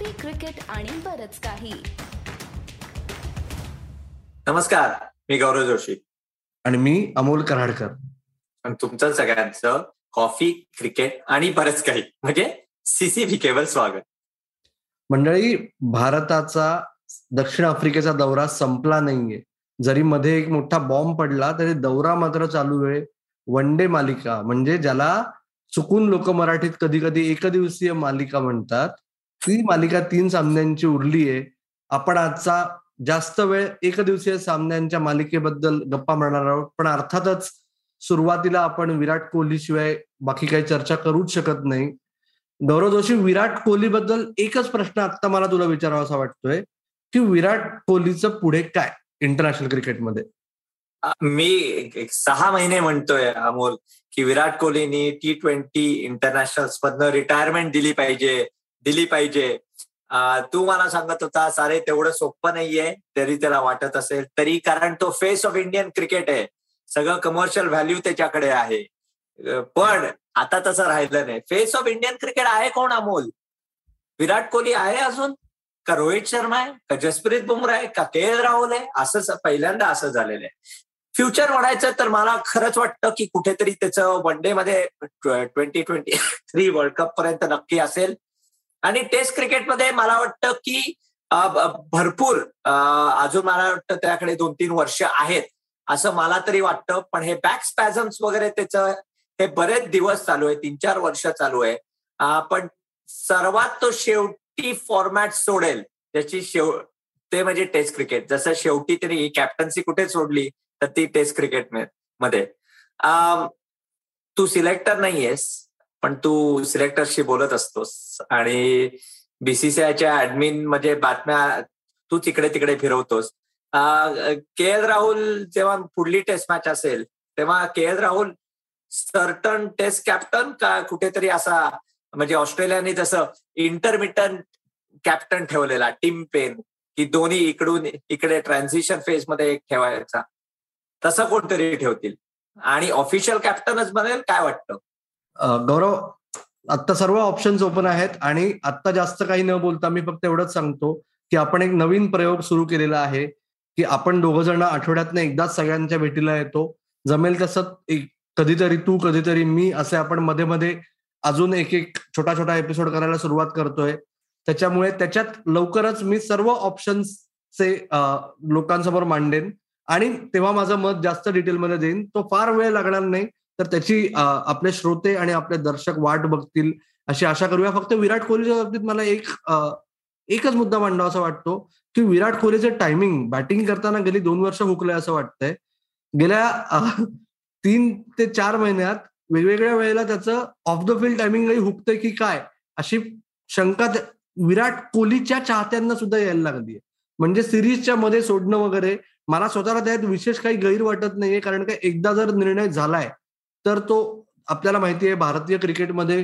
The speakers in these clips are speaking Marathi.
कॉफी क्रिकेट आणि बरच काही. नमस्कार मी गौरव जोशी. आणि मी अमोल कराडकर. आणि तुमचं सगळ्यांचं कॉफी क्रिकेट आणि बरंच काही. म्हणजे सीसीबी केवळ स्वागत. मंडळी भारताचा दक्षिण आफ्रिकेचा दौरा संपला नाहीये. जरी मध्ये एक मोठा बॉम्ब पडला तरी दौरा मात्र चालू आहे. वन डे मालिका. म्हणजे ज्याला चुकून लोक मराठीत कधी कधी एकदिवसीय मालिका म्हणतात ती मालिका तीन सामन्यांची उरली आहे. आपण आजचा जास्त वेळ एकदिवसीय सामन्यांच्या मालिकेबद्दल गप्पा मारणार आहोत. पण अर्थातच सुरुवातीला आपण विराट कोहली शिवाय बाकी काही चर्चा करूच शकत नाही. गौरव जोशी विराट कोहली बद्दल एकच प्रश्न आता मला तुला विचारावा वाटतोय की विराट कोहलीचं पुढे काय इंटरनॅशनल क्रिकेटमध्ये? मी सहा महिने म्हणतोय अमोल की विराट कोहलीनी टी ट्वेंटी इंटरनॅशनल मधनं रिटायरमेंट दिली पाहिजे. दिली पाहिजे. तू मला सांगत होता सारे तेवढं सोपं नाहीये तरी त्याला वाटत असेल तरी कारण तो फेस ऑफ इंडियन क्रिकेट आहे. सगळं कमर्शियल व्हॅल्यू त्याच्याकडे आहे. पण आता तसं राहिलं नाही. फेस ऑफ इंडियन क्रिकेट आहे कोण अमोल? विराट कोहली आहे अजून? का रोहित शर्मा आहे? का जसप्रीत बुमरा आहे? का के एल राहुल आहे? असं पहिल्यांदा असं झालेलं आहे. फ्युचर म्हणायचं तर मला खरंच वाटतं की कुठेतरी त्याचं वन डे मध्ये twenty twenty three world cup पर्यंत नक्की असेल. आणि टेस्ट क्रिकेटमध्ये मला वाटतं की भरपूर अजून मला वाटतं त्याकडे दोन तीन वर्ष आहेत असं मला तरी वाटतं. पण हे बॅक स्पॅझम्स वगैरे त्याचं हे बरेच दिवस चालू आहे तीन चार वर्ष चालू आहे. पण सर्वात तो शेवटी फॉर्मॅट सोडेल त्याची शेव ते म्हणजे टेस्ट क्रिकेट जसं शेवटी त्यांनी कॅप्टन्सी कुठे सोडली तर ती टेस्ट क्रिकेटमध्ये. तू सिलेक्टर नाहीयेस. पण तू सिलेक्टरशी बोलत असतोस आणि बीसीसीआयच्या ऍडमिन म्हणजे बातम्या तू तिकडे तिकडे फिरवतोस. के एल राहुल जेव्हा पुढली टेस्ट मॅच असेल तेव्हा K L Rahul certain test captain का कुठेतरी असा म्हणजे ऑस्ट्रेलियाने जसं इंटरमिटन कॅप्टन ठेवलेला टीम पेन की दोन्ही इकडून इकडे ट्रान्झिशन फेजमध्ये एक ठेवायचा. तसं कोणतरी ठेवतील. आणि ऑफिशियल कॅप्टनच बनेल काय वाटतं? गौरव आता सर्व ऑप्शन्स ओपन आहेत आणि आता जास्त काही न बोलता मी फक्त एवढंच सांगतो की आपण एक नवीन प्रयोग सुरू केलेला आहे की आपण दोघ जण आठवड्यातनं एकदाच सगळ्यांच्या भेटीला येतो. जमेल तसं कधीतरी तू कधीतरी मी असे आपण मध्ये मध्ये अजून एक एक छोटा छोटा एपिसोड करायला सुरुवात करतोय. त्याच्यामुळे त्याच्यात लवकरच मी सर्व ऑप्शन्सचे लोकांसमोर मांडेन आणि तेव्हा माझं मत जास्त डिटेलमध्ये देईन. तो फार वेळ लागणार नाही. तर त्याची आपले श्रोते आणि आपले दर्शक वाट बघतील अशी आशा करूया. फक्त विराट कोहलीच्या बाबतीत मला एक एकच मुद्दा मांडावा असं वाटतो की विराट कोहलीचं टायमिंग बॅटिंग करताना गेली दोन वर्ष हुकलंय असं वाटतंय. गेल्या तीन ते चार महिन्यात वेगवेगळ्या वेळेला त्याचं ऑफ द फील्ड टायमिंगही हुकतंय की काय अशी शंका विराट कोहलीच्या चाहत्यांना सुद्धा यायला लागली म्हणजे सिरीजच्या मध्ये सोडणं वगैरे मला स्वतःला त्यात विशेष काही गैर वाटत नाहीये कारण का एकदा जर निर्णय झालाय तर तो आपल्याला माहिती आहे भारतीय क्रिकेटमध्ये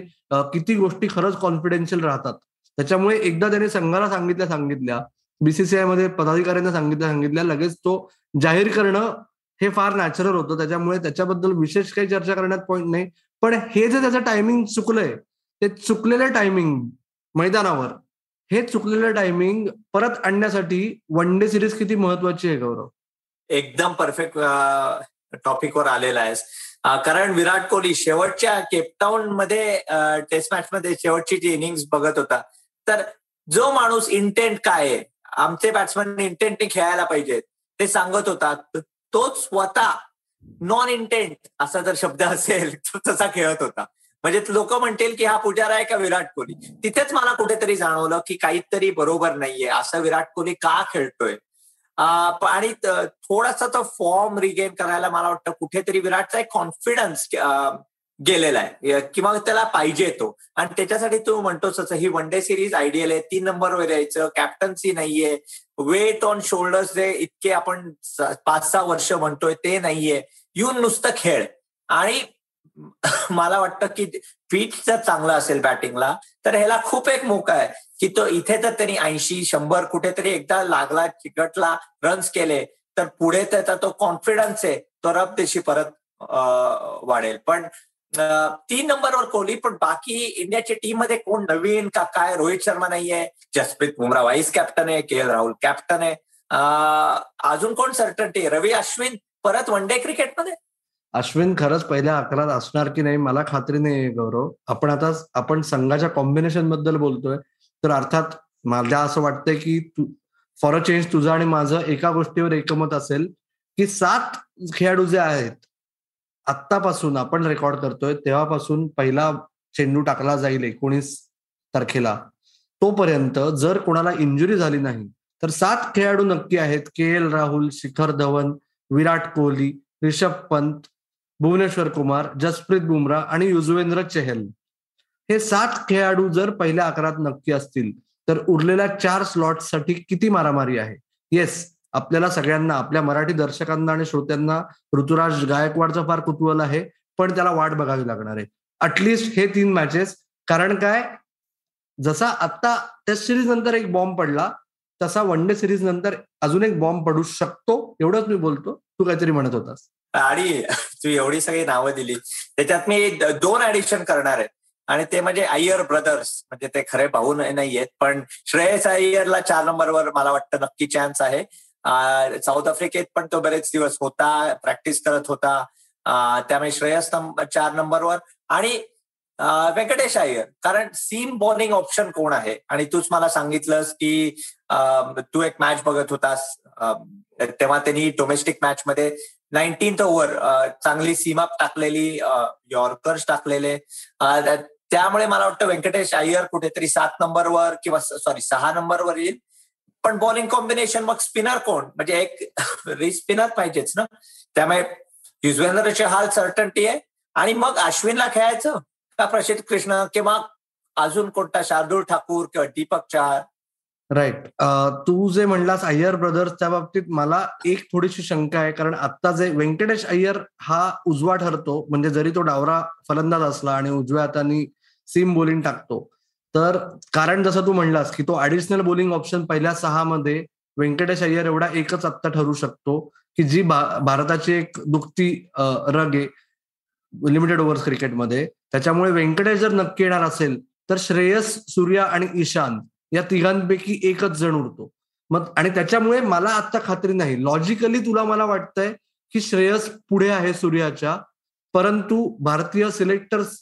किती गोष्टी खरंच कॉन्फिडेन्शियल राहतात. त्याच्यामुळे एकदा त्याने संघाला सांगितल्या सांगितल्या बीसीसीआयमध्ये पदाधिकाऱ्यांना सांगितल्या सांगितल्या लगेच तो जाहीर करणं हे फार नॅचरल होतं. त्याच्यामुळे त्याच्याबद्दल विशेष काही चर्चा करण्यात पॉईंट नाही. पण हे जे त्याचं टायमिंग चुकलंय ते चुकलेलं टायमिंग मैदानावर हे चुकलेलं टायमिंग परत आणण्यासाठी वन डे सिरीज किती महत्वाची आहे गौरव? एकदम परफेक्ट टॉपिकवर आलेला आहेस. कारण विराट कोहली शेवटच्या केपटाऊन मध्ये टेस्ट मॅच मध्ये शेवटची जी इनिंग बघत होता. तर जो माणूस इंटेंट काय आहे? आमचे बॅट्समॅन इंटेंटने खेळायला पाहिजेत. ते सांगत होता तोच स्वतः नॉन इंटेंट असा जर शब्द असेल तो तसा खेळत होता. म्हणजे लोक म्हणतील की हा पुजारा आहे का विराट कोहली? तिथेच मला कुठेतरी जाणवलं की काहीतरी बरोबर नाहीये. असं विराट कोहली का खेळतोय? आणि थोडासा तो फॉर्म रिगेन करायला मला वाटतं कुठेतरी विराटचा एक कॉन्फिडन्स गेलेला आहे. किंवा त्याला पाहिजे तो. आणि त्याच्यासाठी तू म्हणतोस असं ही वन डे सिरीज आयडियल आहे. तीन नंबरवर यायचं. कॅप्टन्सी नाहीये. वेट ऑन शोल्डर्स जे इतके आपण पाच सहा वर्ष म्हणतोय ते नाहीये. येऊन नुसतं खेळ. आणि मला वाटतं की फिट जर चांगलं असेल बॅटिंगला तर ह्याला खूप एक मोका आहे. की तो इथे तर त्यांनी ऐंशी शंभर कुठेतरी एकदा लागला चिकटला रन्स केले तर पुढे त्याचा तो कॉन्फिडन्स आहे तो रब देशी परत वाढेल. पण तीन नंबरवर कोहली पण बाकी इंडियाच्या टीममध्ये कोण नवीन का काय? रोहित शर्मा नाहीये जसप्रीत बुमरा वाईस कॅप्टन आहे के एल राहुल कॅप्टन आहे. अजून कोण सर्टन्टी रवी अश्विन परत वन डे क्रिकेटमध्ये अश्विन खरंच पहिल्या अकरात असणार की नाही मला खात्री नाही गौरव. आपण आता आपण संघाच्या कॉम्बिनेशनबद्दल बोलतोय तर अर्थात मला असं वाटतंय की फॉर अ चेंज तुझं आणि माझं एका गोष्टीवर एकमत असेल की सात खेळाडू जे आहेत आत्तापासून आपण रेकॉर्ड करतोय तेव्हापासून पहिला चेंडू टाकला जाईल एकोणीस तारखेला. तोपर्यंत जर कोणाला इंजुरी झाली नाही तर सात खेळाडू नक्की आहेत. के एल राहुल शिखर धवन विराट कोहली रिषभ पंत भुवनेश्वर कुमार जसप्रीत बुमरा आणि युजवेंद्र चहल. हे सात खेळाडू जर पहिल्या अकरात नक्की असतील तर उरलेल्या चार स्लॉटसाठी किती मारामारी आहे? येस आपल्याला सगळ्यांना आपल्या मराठी दर्शकांना आणि श्रोत्यांना ऋतुराज गायकवाडचं फार कुतूहल आहे पण त्याला वाट बघावी लागणार आहे. अटलिस्ट हे तीन मॅचेस कारण काय? जसा आता टेस्ट सिरीज नंतर एक बॉम्ब पडला तसा वन डे सिरीज नंतर अजून एक बॉम्ब पडू शकतो एवढंच मी बोलतो. तू काहीतरी म्हणत होतास. आणि तू एवढी सगळी नावं दिली. त्याच्यात मी दोन ऍडिशन करणार आहे. आणि ते म्हणजे अय्यर ब्रदर्स म्हणजे ते खरे भाऊ नाहीयेत. पण श्रेयस अय्यरला चार नंबरवर मला वाटतं नक्की चान्स आहे. साऊथ आफ्रिकेत पण तो बरेच दिवस होता प्रॅक्टिस करत होता. त्यामुळे श्रेयस चार नंबरवर. आणि व्यंकटेश अय्यर कारण सीम बॉलिंग ऑप्शन कोण आहे? आणि तूच मला सांगितलंस की तू एक मॅच बघत होतास. तेव्हा त्यांनी डोमेस्टिक मॅच मध्ये नाईन्टीन्थ ओव्हर चांगली सीमा टाकलेली यॉर्कर्स टाकलेले. त्यामुळे मला वाटतं व्यंकटेश अय्यर कुठेतरी सात नंबरवर किंवा सॉरी सहा नंबरवर येईल. पण बॉलिंग कॉम्बिनेशन मग स्पिनर कोण? म्हणजे एक स्पिनर पाहिजेच ना? त्यामुळे युजवेंद्रचे हाल सर्टन्टी आहे. आणि मग अश्विनला खेळायचं? का प्रसिद्ध कृष्ण किंवा अजून कोणता? शार्दूल ठाकूर किंवा दीपक चहार राईट तू जे म्हणलास अय्यर ब्रदर्स त्या बाबतीत मला एक थोडीशी शंका आहे. कारण आता जे व्यंकटेश अय्यर हा उजवा ठरतो म्हणजे जरी तो डावरा फलंदाज असला आणि उजव्या हाताने सीम बोलिंग टाकतो तर कारण जसं तू म्हणलास की तो ऍडिशनल बोलिंग ऑप्शन पहिल्या सहा मध्ये व्यंकटेश अय्यर एवढा एकच आत्ता ठरू शकतो की जी भारताची एक दुखती रग आहे लिमिटेड ओव्हर्स क्रिकेटमध्ये त्याच्यामुळे व्यंकटेश जर नक्की येणार असेल तर श्रेयस सूर्या आणि ईशांत या तिघांपैकी एकच जण उरतो. मग आणि त्याच्यामुळे मला आता खात्री नाही. लॉजिकली तुला मला वाटतंय की श्रेयस पुढे आहे सूर्याच्या परंतु भारतीय सिलेक्टर्स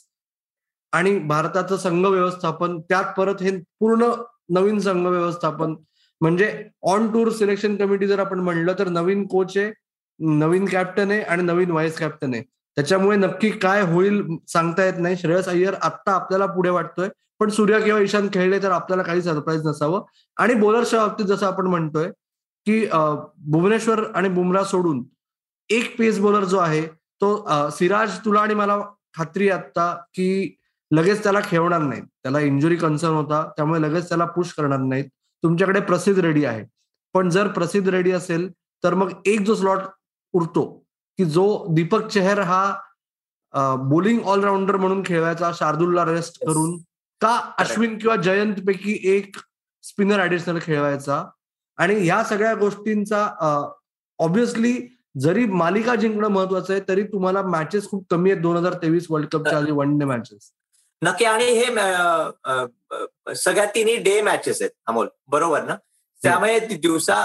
आणि भारताचं संघ व्यवस्थापन त्यात परत हे पूर्ण नवीन संघ व्यवस्थापन म्हणजे ऑन टूर सिलेक्शन कमिटी जर आपण म्हणलं तर नवीन कोच आहे नवीन कॅप्टन आहे आणि नवीन व्हाईस कॅप्टन आहे. त्याच्यामुळे नक्की काय होईल सांगता येत नाही. श्रेयस अय्यर आत्ता आपल्याला पुढे वाटतोय. पण सूर्या किंवा ईशान खेळले तर आपल्याला काही सरप्राईज नसावं. आणि बॉलरच्या बाबतीत जसं आपण म्हणतोय की भुवनेश्वर आणि बुमरा सोडून एक पेस बॉलर जो आहे तो सिराज तुला आणि मला खात्री आता की लगेच त्याला खेळणार नाहीत. त्याला इंजुरी कन्सर्न होता त्यामुळे लगेच त्याला पुश करणार नाहीत. तुमच्याकडे प्रसिद्ध रेडी आहे. पण जर प्रसिद्ध रेडी असेल तर मग एक जो स्लॉट उरतो की जो दीपक चेहर हा बोलिंग ऑलराऊंडर म्हणून खेळवायचा शार्दुलला रेस्ट करून का अश्विन किंवा जयंत पैकी एक स्पिनर ऍडिशनल खेळवायचा? आणि ह्या सगळ्या गोष्टींचा ऑब्विसली जरी मालिका जिंकणं महत्वाचं आहे तरी तुम्हाला मॅचेस खूप कमी आहेत. दोन हजार तेवीस वर्ल्ड कपच्या आधी वन डे मॅचेस नक्की. आणि हे सगळ्या तिन्ही डे मॅचेस आहेत अमोल. बरोबर ना? त्यामुळे दिवसा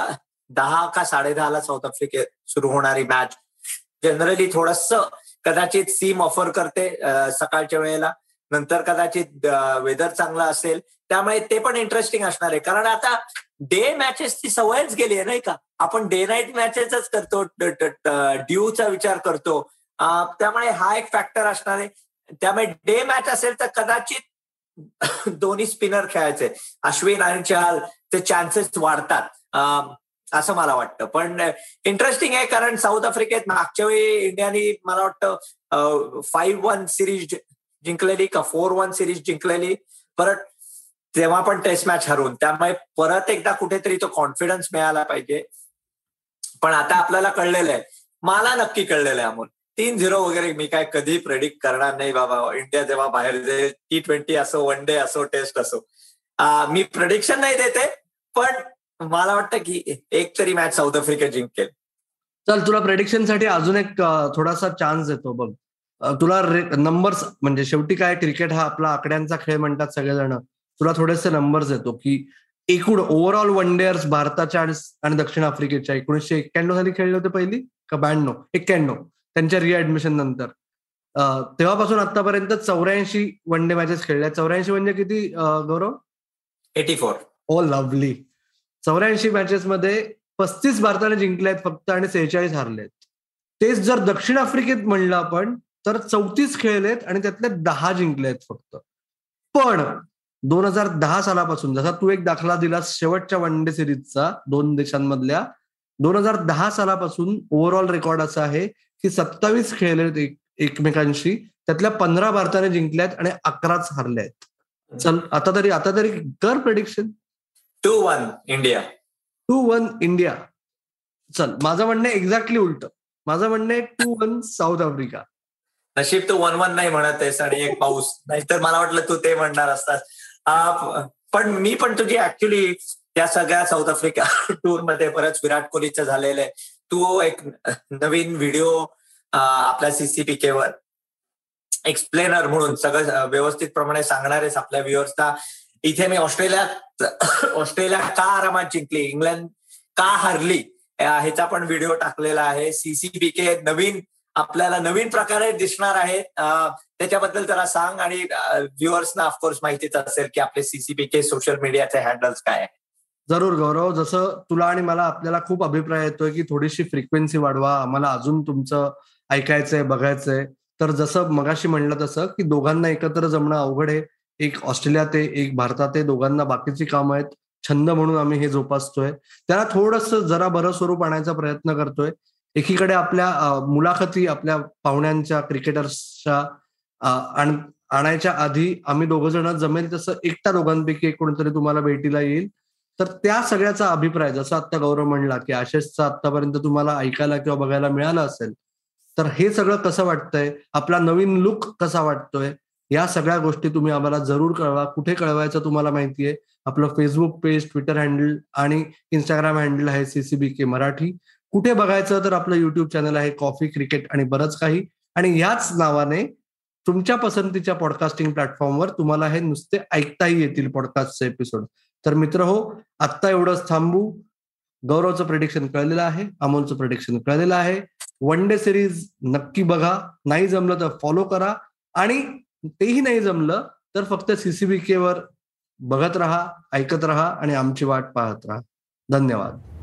दहा का साडे ला साऊथ आफ्रिकेत सुरू होणारी मॅच जनरली थोडस कदाचित सीम ऑफर करते सकाळच्या वेळेला. नंतर कदाचित वेदर चांगला असेल. त्यामुळे ते पण इंटरेस्टिंग असणार आहे. कारण आता डे मॅचेसची सवयच गेली आहे नाही का? आपण डे नाईट मॅचेसच करतो ड्यूचा विचार करतो. त्यामुळे हा एक फॅक्टर असणार आहे. त्यामुळे डे मॅच असेल तर कदाचित दोन्ही स्पिनर खेळायचे. अश्विन आणि चहल ते चान्सेस वाढतात. असं मला वाटतं. पण इंटरेस्टिंग आहे कारण साऊथ आफ्रिकेत मागच्या वेळी इंडियाने मला वाटतं फाईव्ह वन सिरीज जिंकलेली का फोर वन सिरीज जिंकलेली परत तेव्हा पण टेस्ट मॅच हरवून. त्यामुळे परत एकदा कुठेतरी तो कॉन्फिडन्स मिळाला पाहिजे. पण आता आपल्याला कळलेलं आहे. मला नक्की कळलेलं आहे अमोल. तीन झिरो वगैरे मी काय कधी प्रेडिक्ट करणार नाही बाबा. इंडिया जेव्हा बाहेर जाईल टी ट्वेंटी असो वन डे असो टेस्ट असो. मी प्रेडिक्शन नाही देते पण मला वाटतं की एक तरी मॅच साऊथ आफ्रिका जिंकेल. चल तुला प्रेडिक्शनसाठी अजून एक थोडासा चान्स देतो बघ. तुला नंबर्स म्हणजे शेवटी काय क्रिकेट हा आपला आकड्यांचा खेळ म्हणतात सगळेजण. तुला थोडेसे नंबर्स देतो की एकूण ओव्हरऑल वन डेअर्स भारताच्या आणि दक्षिण आफ्रिकेच्या एकोणीसशे एक्क्याण्णव साली खेळले होते पहिली? का ब्याण्णव? एक्क्याण्णव. त्यांच्या रिऍडमिशन नंतर. तेव्हापासून आतापर्यंत चौऱ्याऐंशी वन डे मॅचेस खेळल्या चौऱ्याऐंशी म्हणजे किती गौरव? एटी फोर ओ लवली चौऱ्याऐंशी मॅचेस मध्ये पस्तीस भारताने जिंकले आहेत फक्त आणि सेहेचाळीस हारले आहेत. तेच जर दक्षिण आफ्रिकेत म्हणलं आपण तर चौतीस खेळलेत आणि त्यातले दहा जिंकले आहेत फक्त. पण दोन हजार दहा सालापासून जसा तू एक दाखला दिलास शेवटच्या वन डे सिरीजचा दोन देशांमधल्या दोन हजार दहा सालापासून ओव्हरऑल रेकॉर्ड असा आहे की सत्तावीस खेळले एकमेकांशी त्यातल्या पंधरा भारताने जिंकल्यात आणि अकराच हारल्या आहेत. चल आता तरी आता तरी कर prediction two one India. Two one India. चल माझं म्हणणं एक्झॅक्टली उलट. माझं म्हणणं आहे टू वन साऊथ आफ्रिका. नशीब तू वन वन नाही म्हणत आहेस आणि एक पाऊस. नाहीतर मला वाटलं तू ते म्हणणार असतात पण मी पण तुझी ऍक्च्युली त्या सगळ्या साऊथ आफ्रिका टूरमध्ये बरंच विराट कोहलीचं झालेलं आहे. तू एक नवीन व्हिडिओ आपल्या सीसीपीकेवर एक्सप्लेनर म्हणून सगळं व्यवस्थित प्रमाणे सांगणार आहेस आपल्या व्ह्युअर्सना इथे मी ऑस्ट्रेलियात ऑस्ट्रेलिया का आरामात जिंकली? इंग्लंड का हरली? ह्याचा पण व्हिडिओ टाकलेला आहे. सीसीपीके नवीन आपल्याला नवीन प्रकारे दिसणार आहे. त्याच्याबद्दल जरा सांग आणि व्ह्युअर्सना ऑफकोर्स माहितीच असेल की आपले सीसीबीचे सोशल मीडियाचे हँडल्स काय आहे जरूर गौरव. जसं तुला आणि मला आपल्याला खूप अभिप्राय येतोय की थोडीशी फ्रिक्वेन्सी वाढवा. आम्हाला अजून तुमचं ऐकायचंय बघायचंय. तर जसं मगाशी म्हणलं तसं की दोघांना एकत्र जमणं अवघड आहे. एक ऑस्ट्रेलियात आहे एक भारतात आहे. दोघांना बाकीची कामं आहेत. छंद म्हणून आम्ही हे जोपासतोय. त्याला थोडस जरा बरं स्वरूप आणायचा प्रयत्न करतोय. एकीकडे आपल्या मुलाखती आपल्या पाहुण्यांच्या क्रिकेटर्सच्या आणायच्या आधी आम्ही दोघ जण जमेल तसं एकटा दोघांपैकी कोणीतरी तुम्हाला भेटीला येईल. तर त्या सगळ्याचा अभिप्राय जसं आता गौरव म्हणला की आशेषचा आतापर्यंत तुम्हाला ऐकायला किंवा बघायला मिळालं असेल तर हे सगळं कसं वाटतंय? आपला नवीन लुक कसा वाटतोय? या सगळ्या गोष्टी तुम्ही आम्हाला जरूर कळवा. कुठे कळवायचं तुम्हाला माहितीये आपलं फेसबुक पेज ट्विटर हँडल आणि इंस्टाग्राम हँडल आहे सीसीबी के मराठी. कुठे बघायचं तर आपलं युट्यूब चॅनल आहे कॉफी क्रिकेट आणि बरंच काही. आणि याच नावाने तुमच्या पसंतीच्या पॉडकास्टिंग प्लॅटफॉर्मवर तुम्हाला हे नुसते ऐकताही येतील पॉडकास्टचे एपिसोड तर मित्र हो आत्ता एवढंच थांबू. गौरवचं प्रेडिक्शन कळलेलं आहे अमोलचं प्रेडिक्शन कळलेलं आहे. वन डे सिरीज नक्की बघा. नाही जमलं तर फॉलो करा. आणि तेही नाही जमलं तर फक्त सीसीबी केवर बघत राहा ऐकत राहा आणि आमची वाट पाहत राहा. धन्यवाद.